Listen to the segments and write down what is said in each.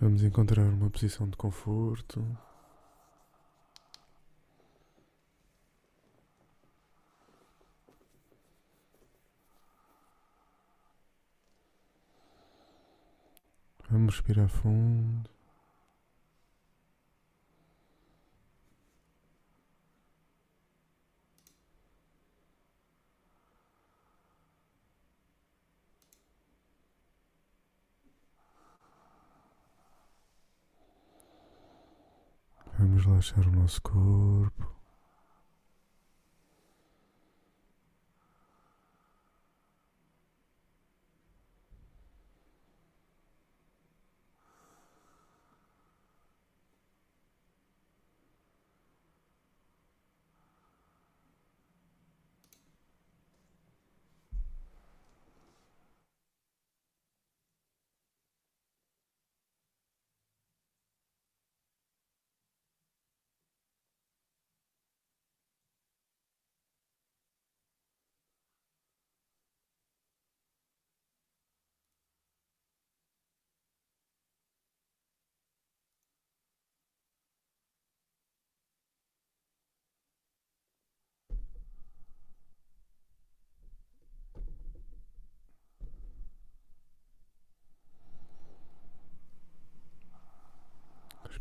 Vamos encontrar uma posição de conforto. Vamos respirar fundo. Vamos relaxar o nosso corpo.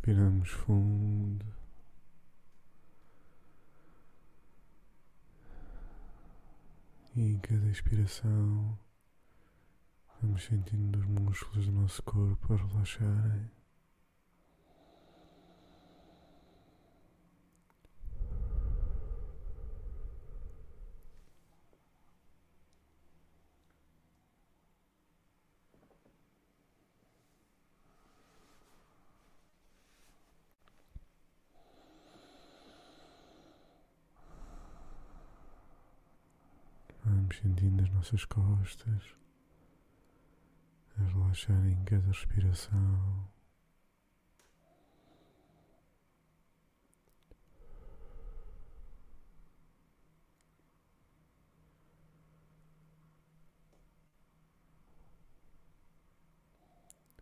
Respiramos fundo. E em cada expiração vamos sentindo os músculos do nosso corpo a relaxarem. Vamos sentindo as nossas costas a relaxar em cada respiração.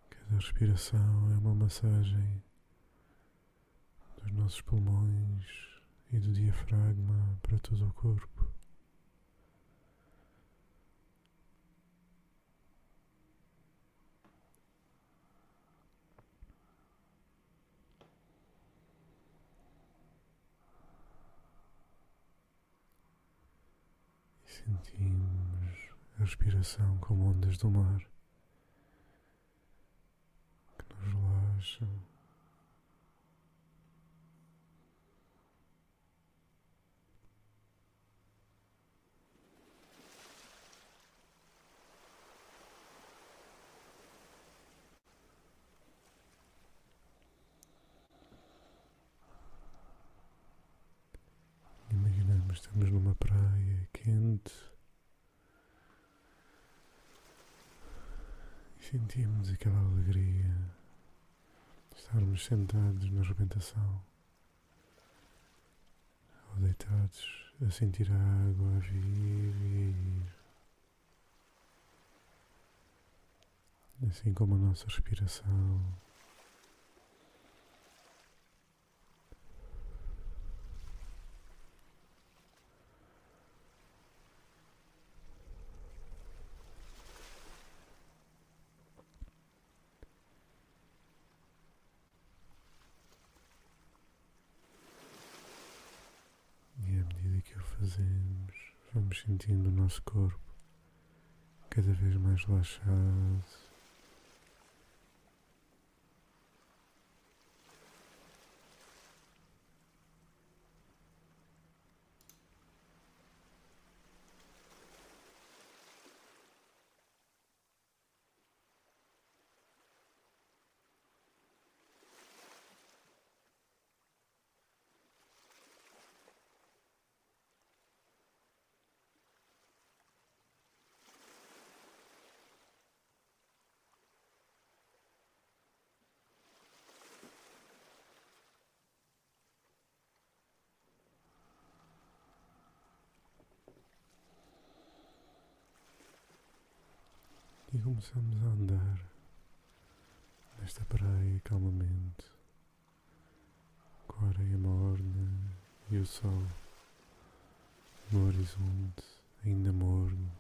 Cada respiração é uma massagem dos nossos pulmões e do diafragma para todo o corpo. Sentimos a respiração como ondas do mar que nos relaxam. Imaginamos que estamos numa praia quente e sentimos aquela alegria de estarmos sentados na arrebentação ou deitados a sentir a água a vir e a ir. Assim como a nossa respiração. E à medida que o fazemos, vamos sentindo o nosso corpo cada vez mais relaxado. E começamos a andar nesta praia calmamente, com a areia morna e o sol no horizonte ainda morno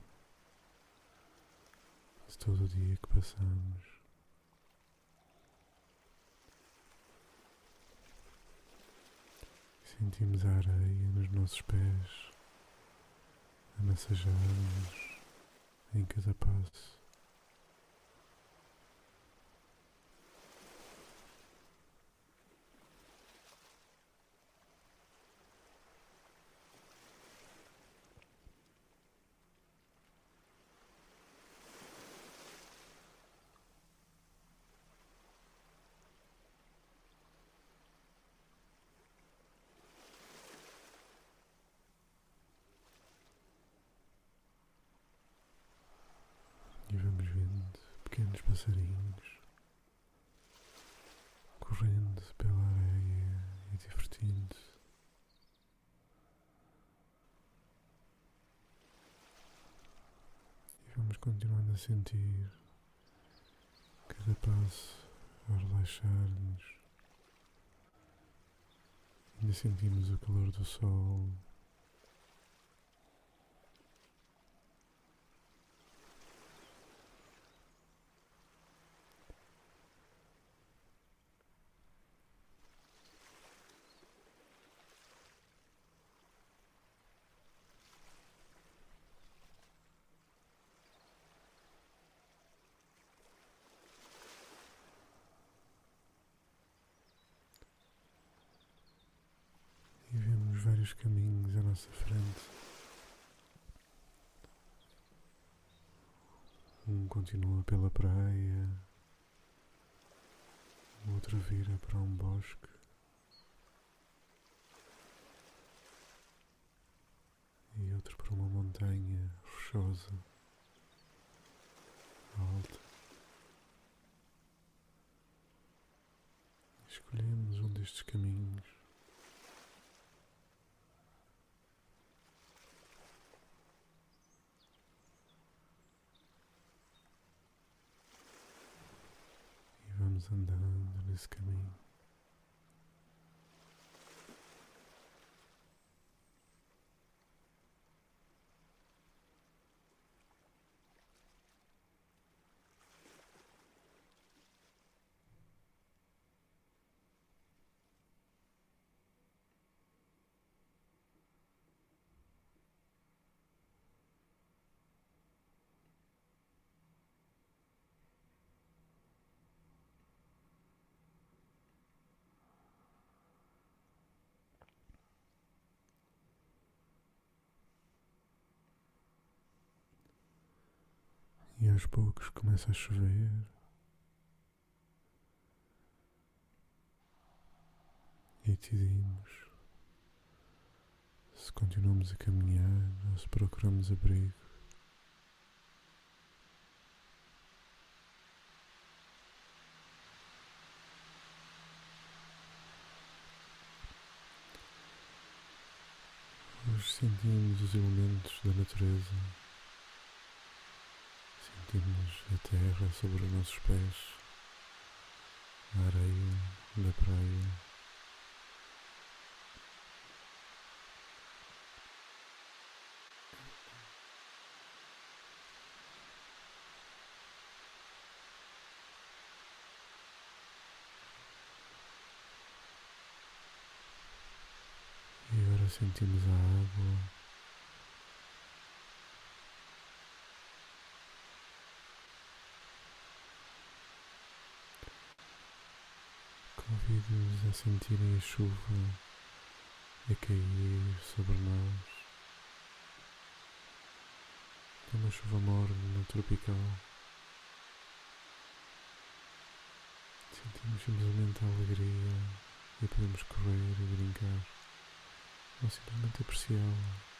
de todo o dia que passamos. Sentimos a areia nos nossos pés a massajar-nos em cada passo. E vamos vendo pequenos passarinhos correndo pela areia e divertindo-se. E vamos continuando a sentir cada passo a relaxar-nos. Ainda sentimos o calor do sol e vários caminhos à nossa frente. Um continua pela praia, o outro vira para um bosque. E outro para uma montanha rochosa, alta. Escolhemos um destes caminhos. Vamos andando nesse caminho. E aos poucos começa a chover. E decidimos se continuamos a caminhar ou se procuramos abrigo. Hoje sentimos os elementos da natureza. Sentimos a terra sobre os nossos pés, a areia da praia. E agora sentimos a água Convido-os a sentirem a chuva a cair sobre nós. É uma chuva morna, tropical. Sentimos simplesmente a alegria e podemos correr e brincar. Ou simplesmente apreciá-la.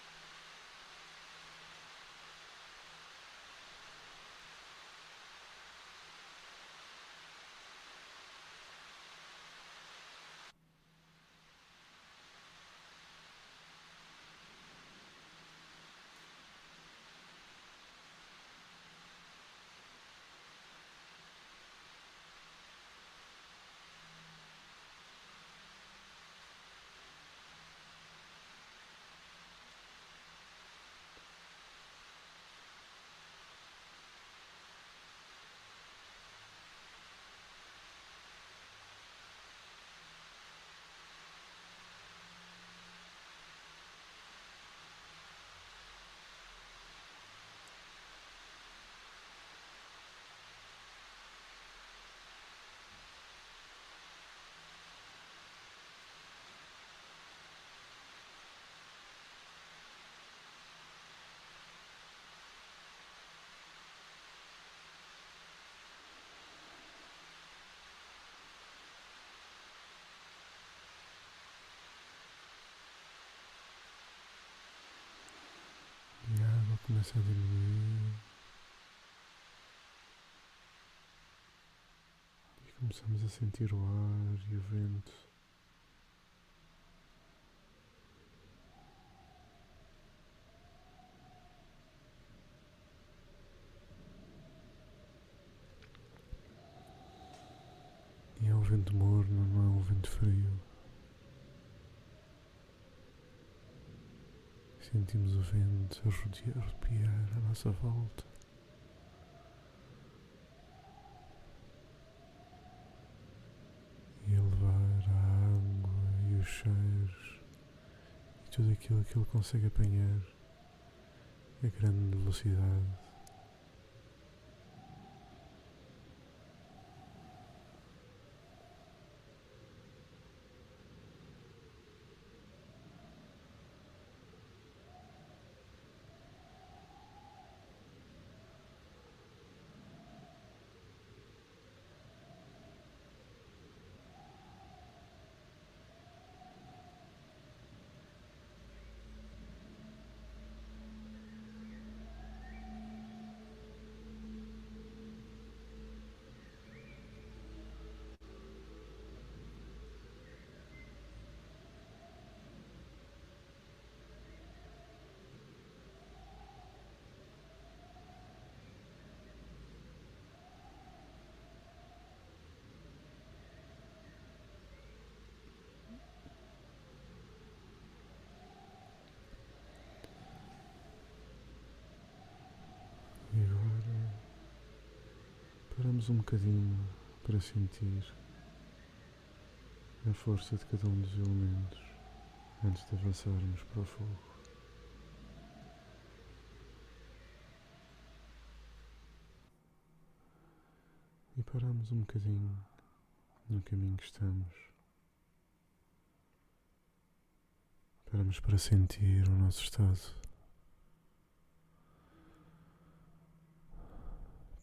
Começa a diminuir. E começamos a sentir o ar e o vento. E é um vento morno, não é um vento frio. Sentimos o vento a arrepiar à nossa volta. E a levar a água e os cheiros e tudo aquilo que ele consegue apanhar a grande velocidade. E agora paramos um bocadinho para sentir a força de cada um dos elementos antes de avançarmos para o fogo. E paramos um bocadinho no caminho que estamos. Paramos para sentir o nosso estado.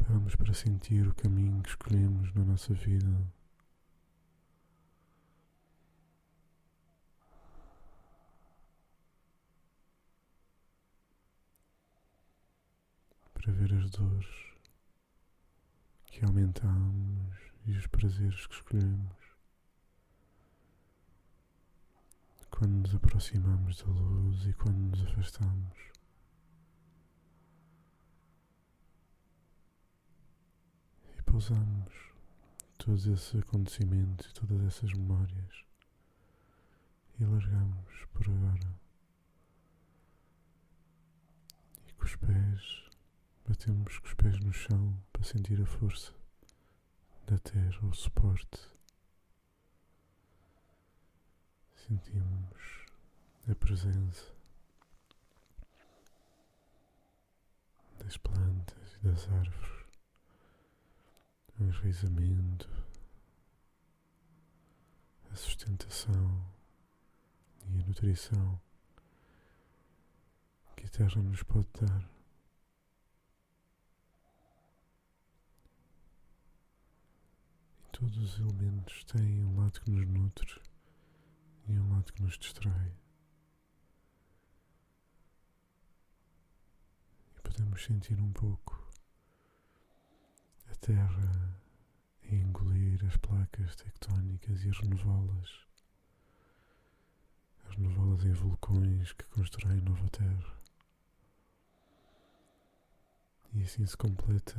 Paramos para sentir o caminho que escolhemos na nossa vida. Para ver as dores que aumentamos e os prazeres que escolhemos. Quando nos aproximamos da luz e quando nos afastamos. E pousamos todos esses acontecimentos e todas essas memórias e largamos por agora. E com os pés, batemos com os pés no chão para sentir a força da terra, o suporte. Sentimos a presença das plantas e das árvores, o enraizamento, a sustentação e a nutrição que a terra nos pode dar. Todos os elementos têm um lado que nos nutre e um lado que nos distrai. E podemos sentir um pouco Terra a engolir as placas tectónicas e renová-las. A renová-las em vulcões que constroem nova Terra. E assim se completa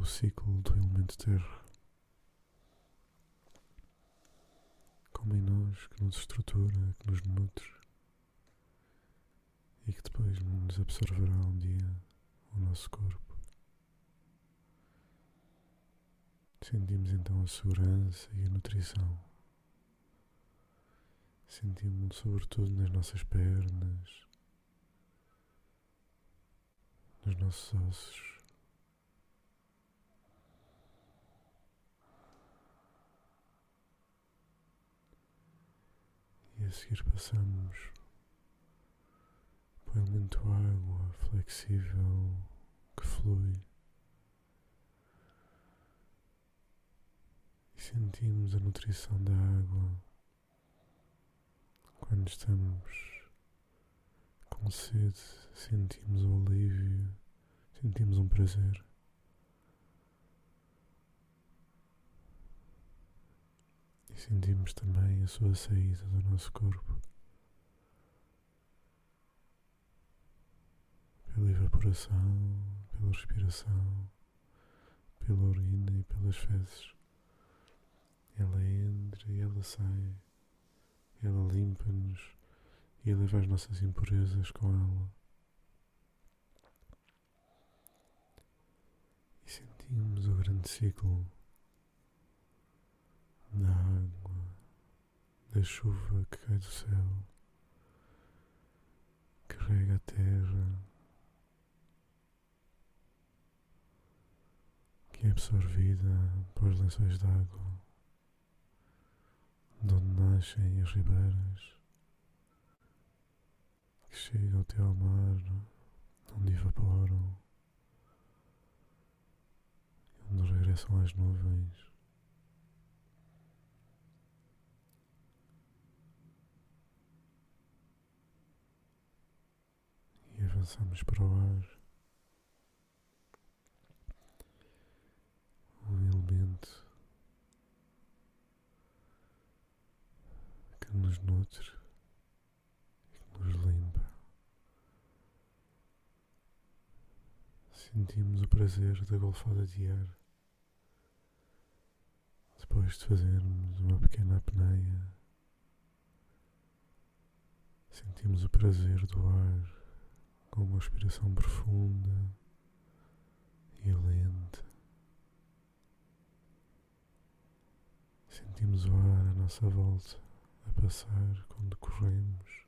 o ciclo do elemento Terra. como em nós, que nos estrutura, que nos nutre e que depois nos absorverá um dia o nosso corpo. Sentimos então a segurança e a nutrição. Sentimos sobretudo nas nossas pernas, nos nossos ossos. E a seguir passamos para o elemento água flexível que flui. Sentimos a nutrição da água quando estamos com sede, sentimos o alívio, sentimos um prazer. E sentimos também a sua saída do nosso corpo. Pela evaporação, pela respiração, pela urina e pelas fezes. Ela entra e ela sai. Ela limpa-nos e leva as nossas impurezas com ela. E sentimos o grande ciclo da água, da chuva que cai do céu, que rega a terra, que é absorvida pelos lençóis d'água, de onde nascem as ribeiras, que chegam até ao mar, onde evaporam, onde regressam às nuvens. E avançamos para o ar. Um elemento que nos nutre e que nos limpa. Sentimos o prazer da golfada de ar. Depois de fazermos uma pequena apneia, sentimos o prazer do ar com uma respiração profunda e lenta. Sentimos o ar à nossa volta a passar quando corremos.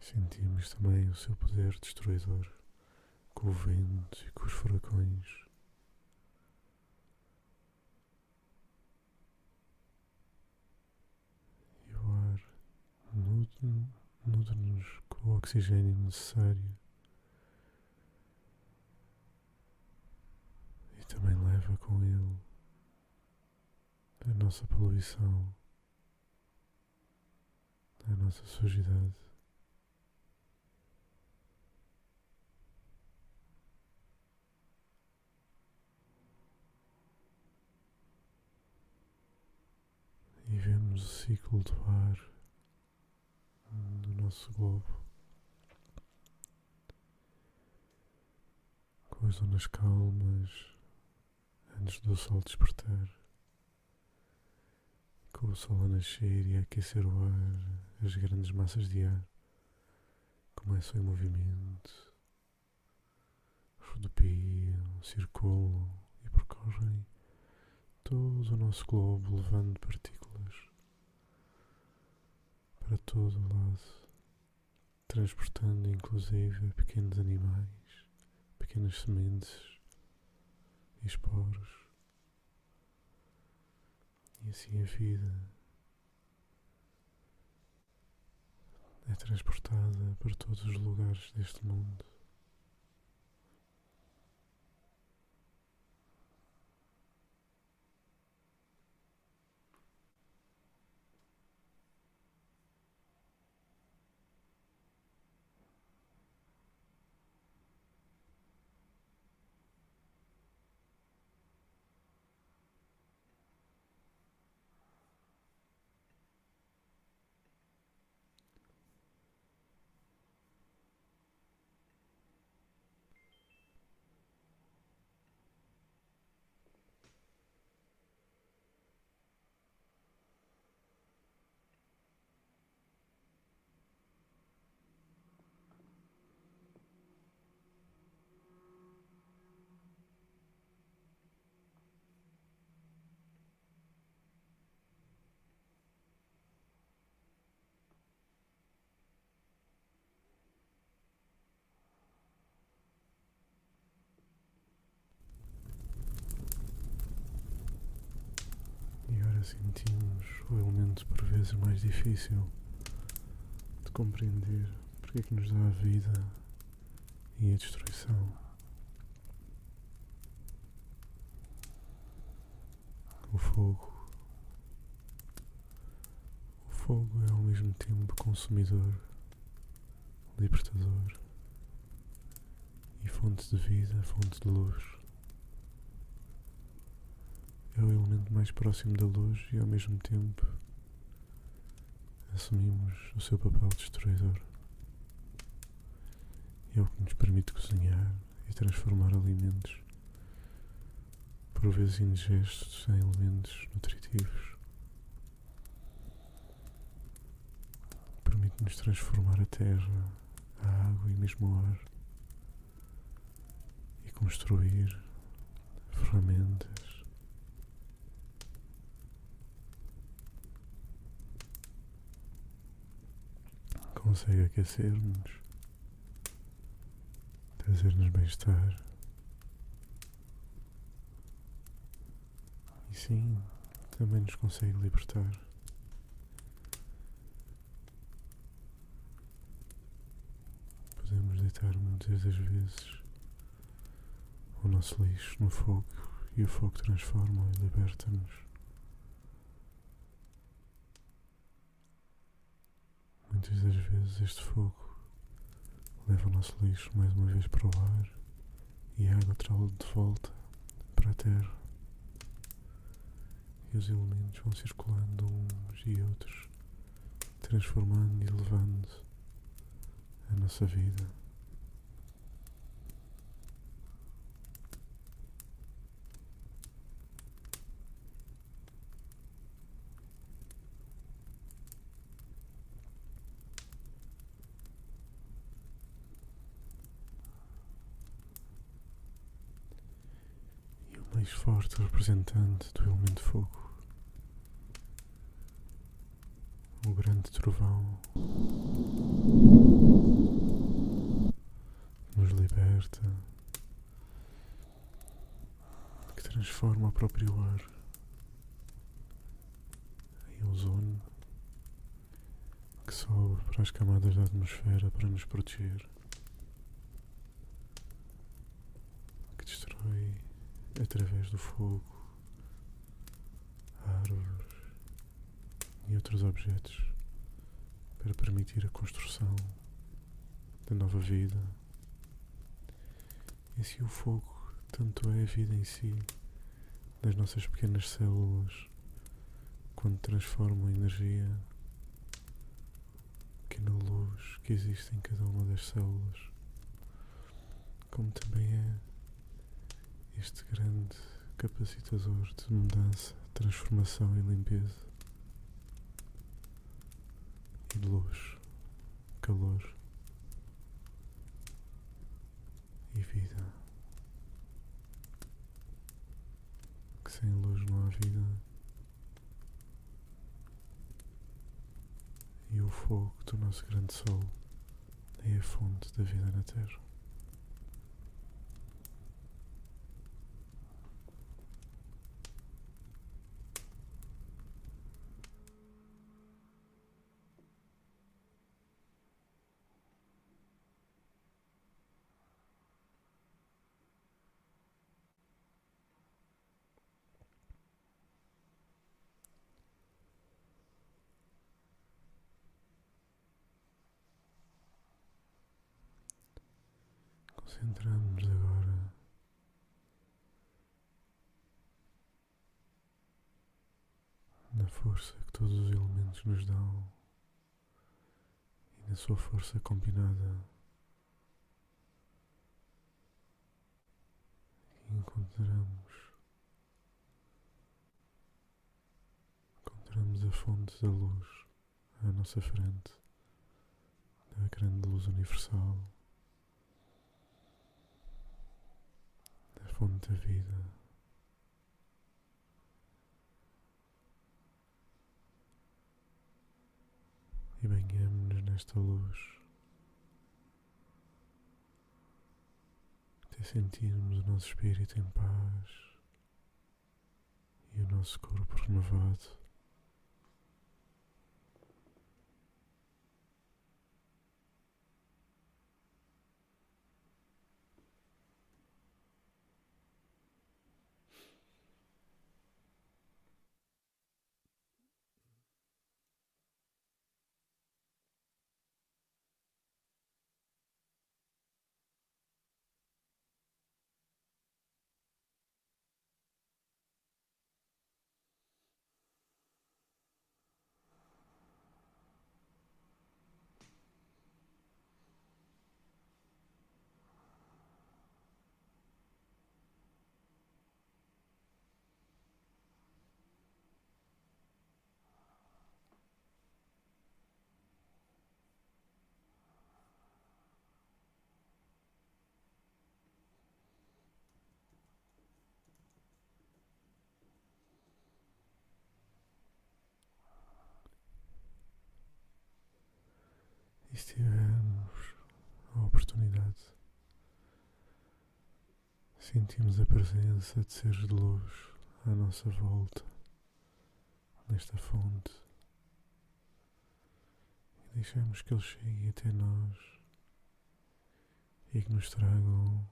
Sentimos também o seu poder destruidor com o vento e com os furacões. E o ar nutre-nos com o oxigênio necessário também leva com ele a nossa poluição, a nossa sujidade. E vemos o ciclo do ar do nosso globo com as zonas calmas antes do sol despertar, com o sol a nascer e a aquecer o ar, as grandes massas de ar começam em movimento, rodopiam, circulam e percorrem todo o nosso globo, levando partículas para todo o lado, transportando inclusive pequenos animais, pequenas sementes e esporos. E assim a vida é transportada para todos os lugares deste mundo. Sentimos o elemento por vezes mais difícil de compreender porque é que nos dá a vida e a destruição. fogo. O fogo é ao mesmo tempo consumidor, libertador e fonte de vida, fonte de luz. É o elemento mais próximo da luz e ao mesmo tempo assumimos o seu papel destruidor. É o que nos permite cozinhar e transformar alimentos, por vezes indigestos, em elementos nutritivos. Permite-nos transformar a terra, a água e mesmo o ar e construir ferramentas. Consegue aquecer-nos trazer-nos bem-estar. E sim, também nos consegue libertar. Podemos deitar muitas das vezes o nosso lixo no fogo e o fogo transforma e liberta-nos. Muitas das vezes este fogo leva o nosso lixo mais uma vez para o ar e a água traz-lo de volta para a terra. E os elementos vão circulando uns e outros, transformando e levando a nossa vida. Mais forte representante do elemento fogo. O grande trovão nos liberta, que transforma o próprio ar em ozono que sobe para as camadas da atmosfera para nos proteger. Através do fogo, árvores e outros objetos para permitir a construção da nova vida. E se o fogo tanto é a vida em si, das nossas pequenas células, quando transformam a energia na luz que existe em cada uma das células, como também é este grande capacitador de mudança, transformação e limpeza e de luz, calor e vida. Que sem luz não há vida. E o fogo do nosso grande sol é a fonte da vida na Terra. Concentramos agora na força que todos os elementos nos dão e na sua força combinada. Encontramos encontramos a fonte da luz à nossa frente, da grande luz universal. Fonte da vida. E banhamos-nos nesta luz, até sentirmos o nosso espírito em paz e o nosso corpo renovado. Se tivermos a oportunidade, sentimos a presença de seres de luz à nossa volta, nesta fonte, e deixamos que eles cheguem até nós e que nos tragam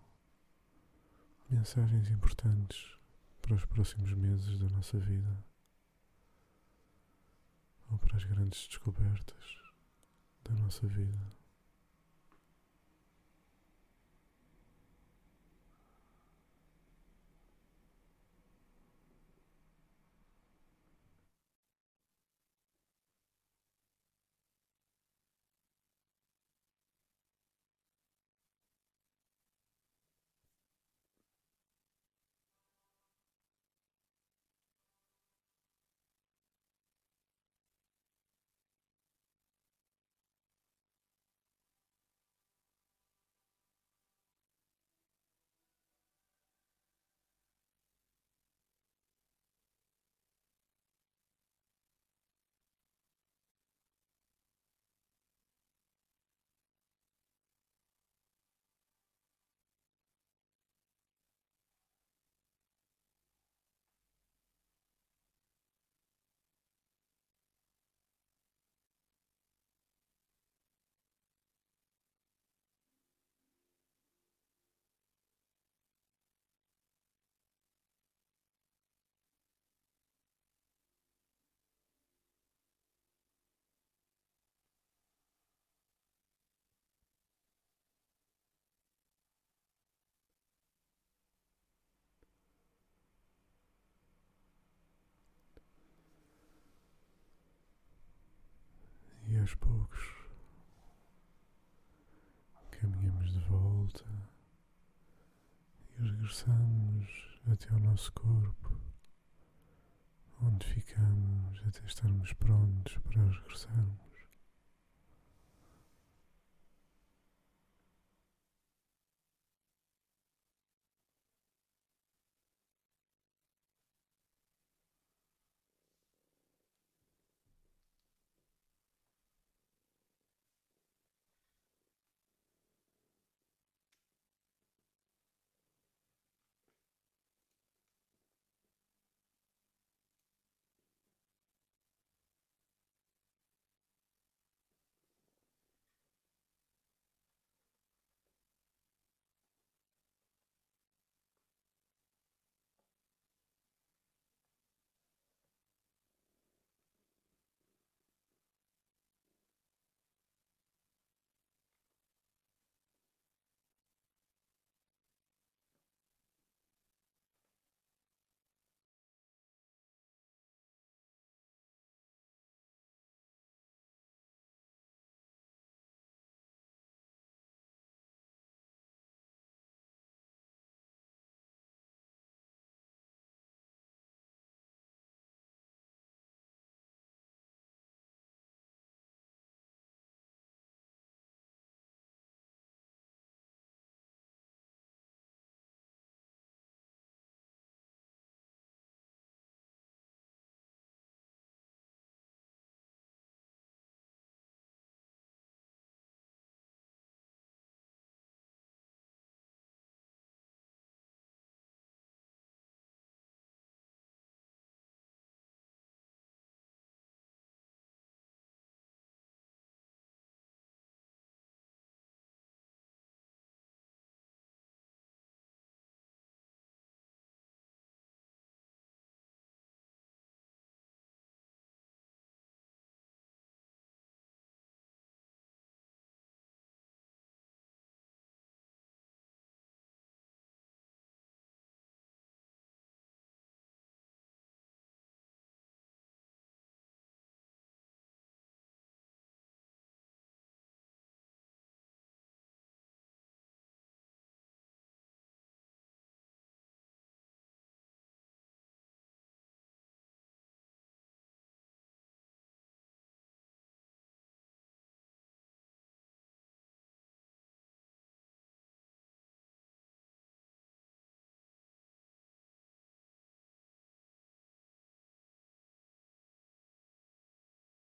mensagens importantes para os próximos meses da nossa vida ou para as grandes descobertas da nossa vida. E aos poucos caminhamos de volta e regressamos até ao nosso corpo, onde ficamos até estarmos prontos para regressarmos.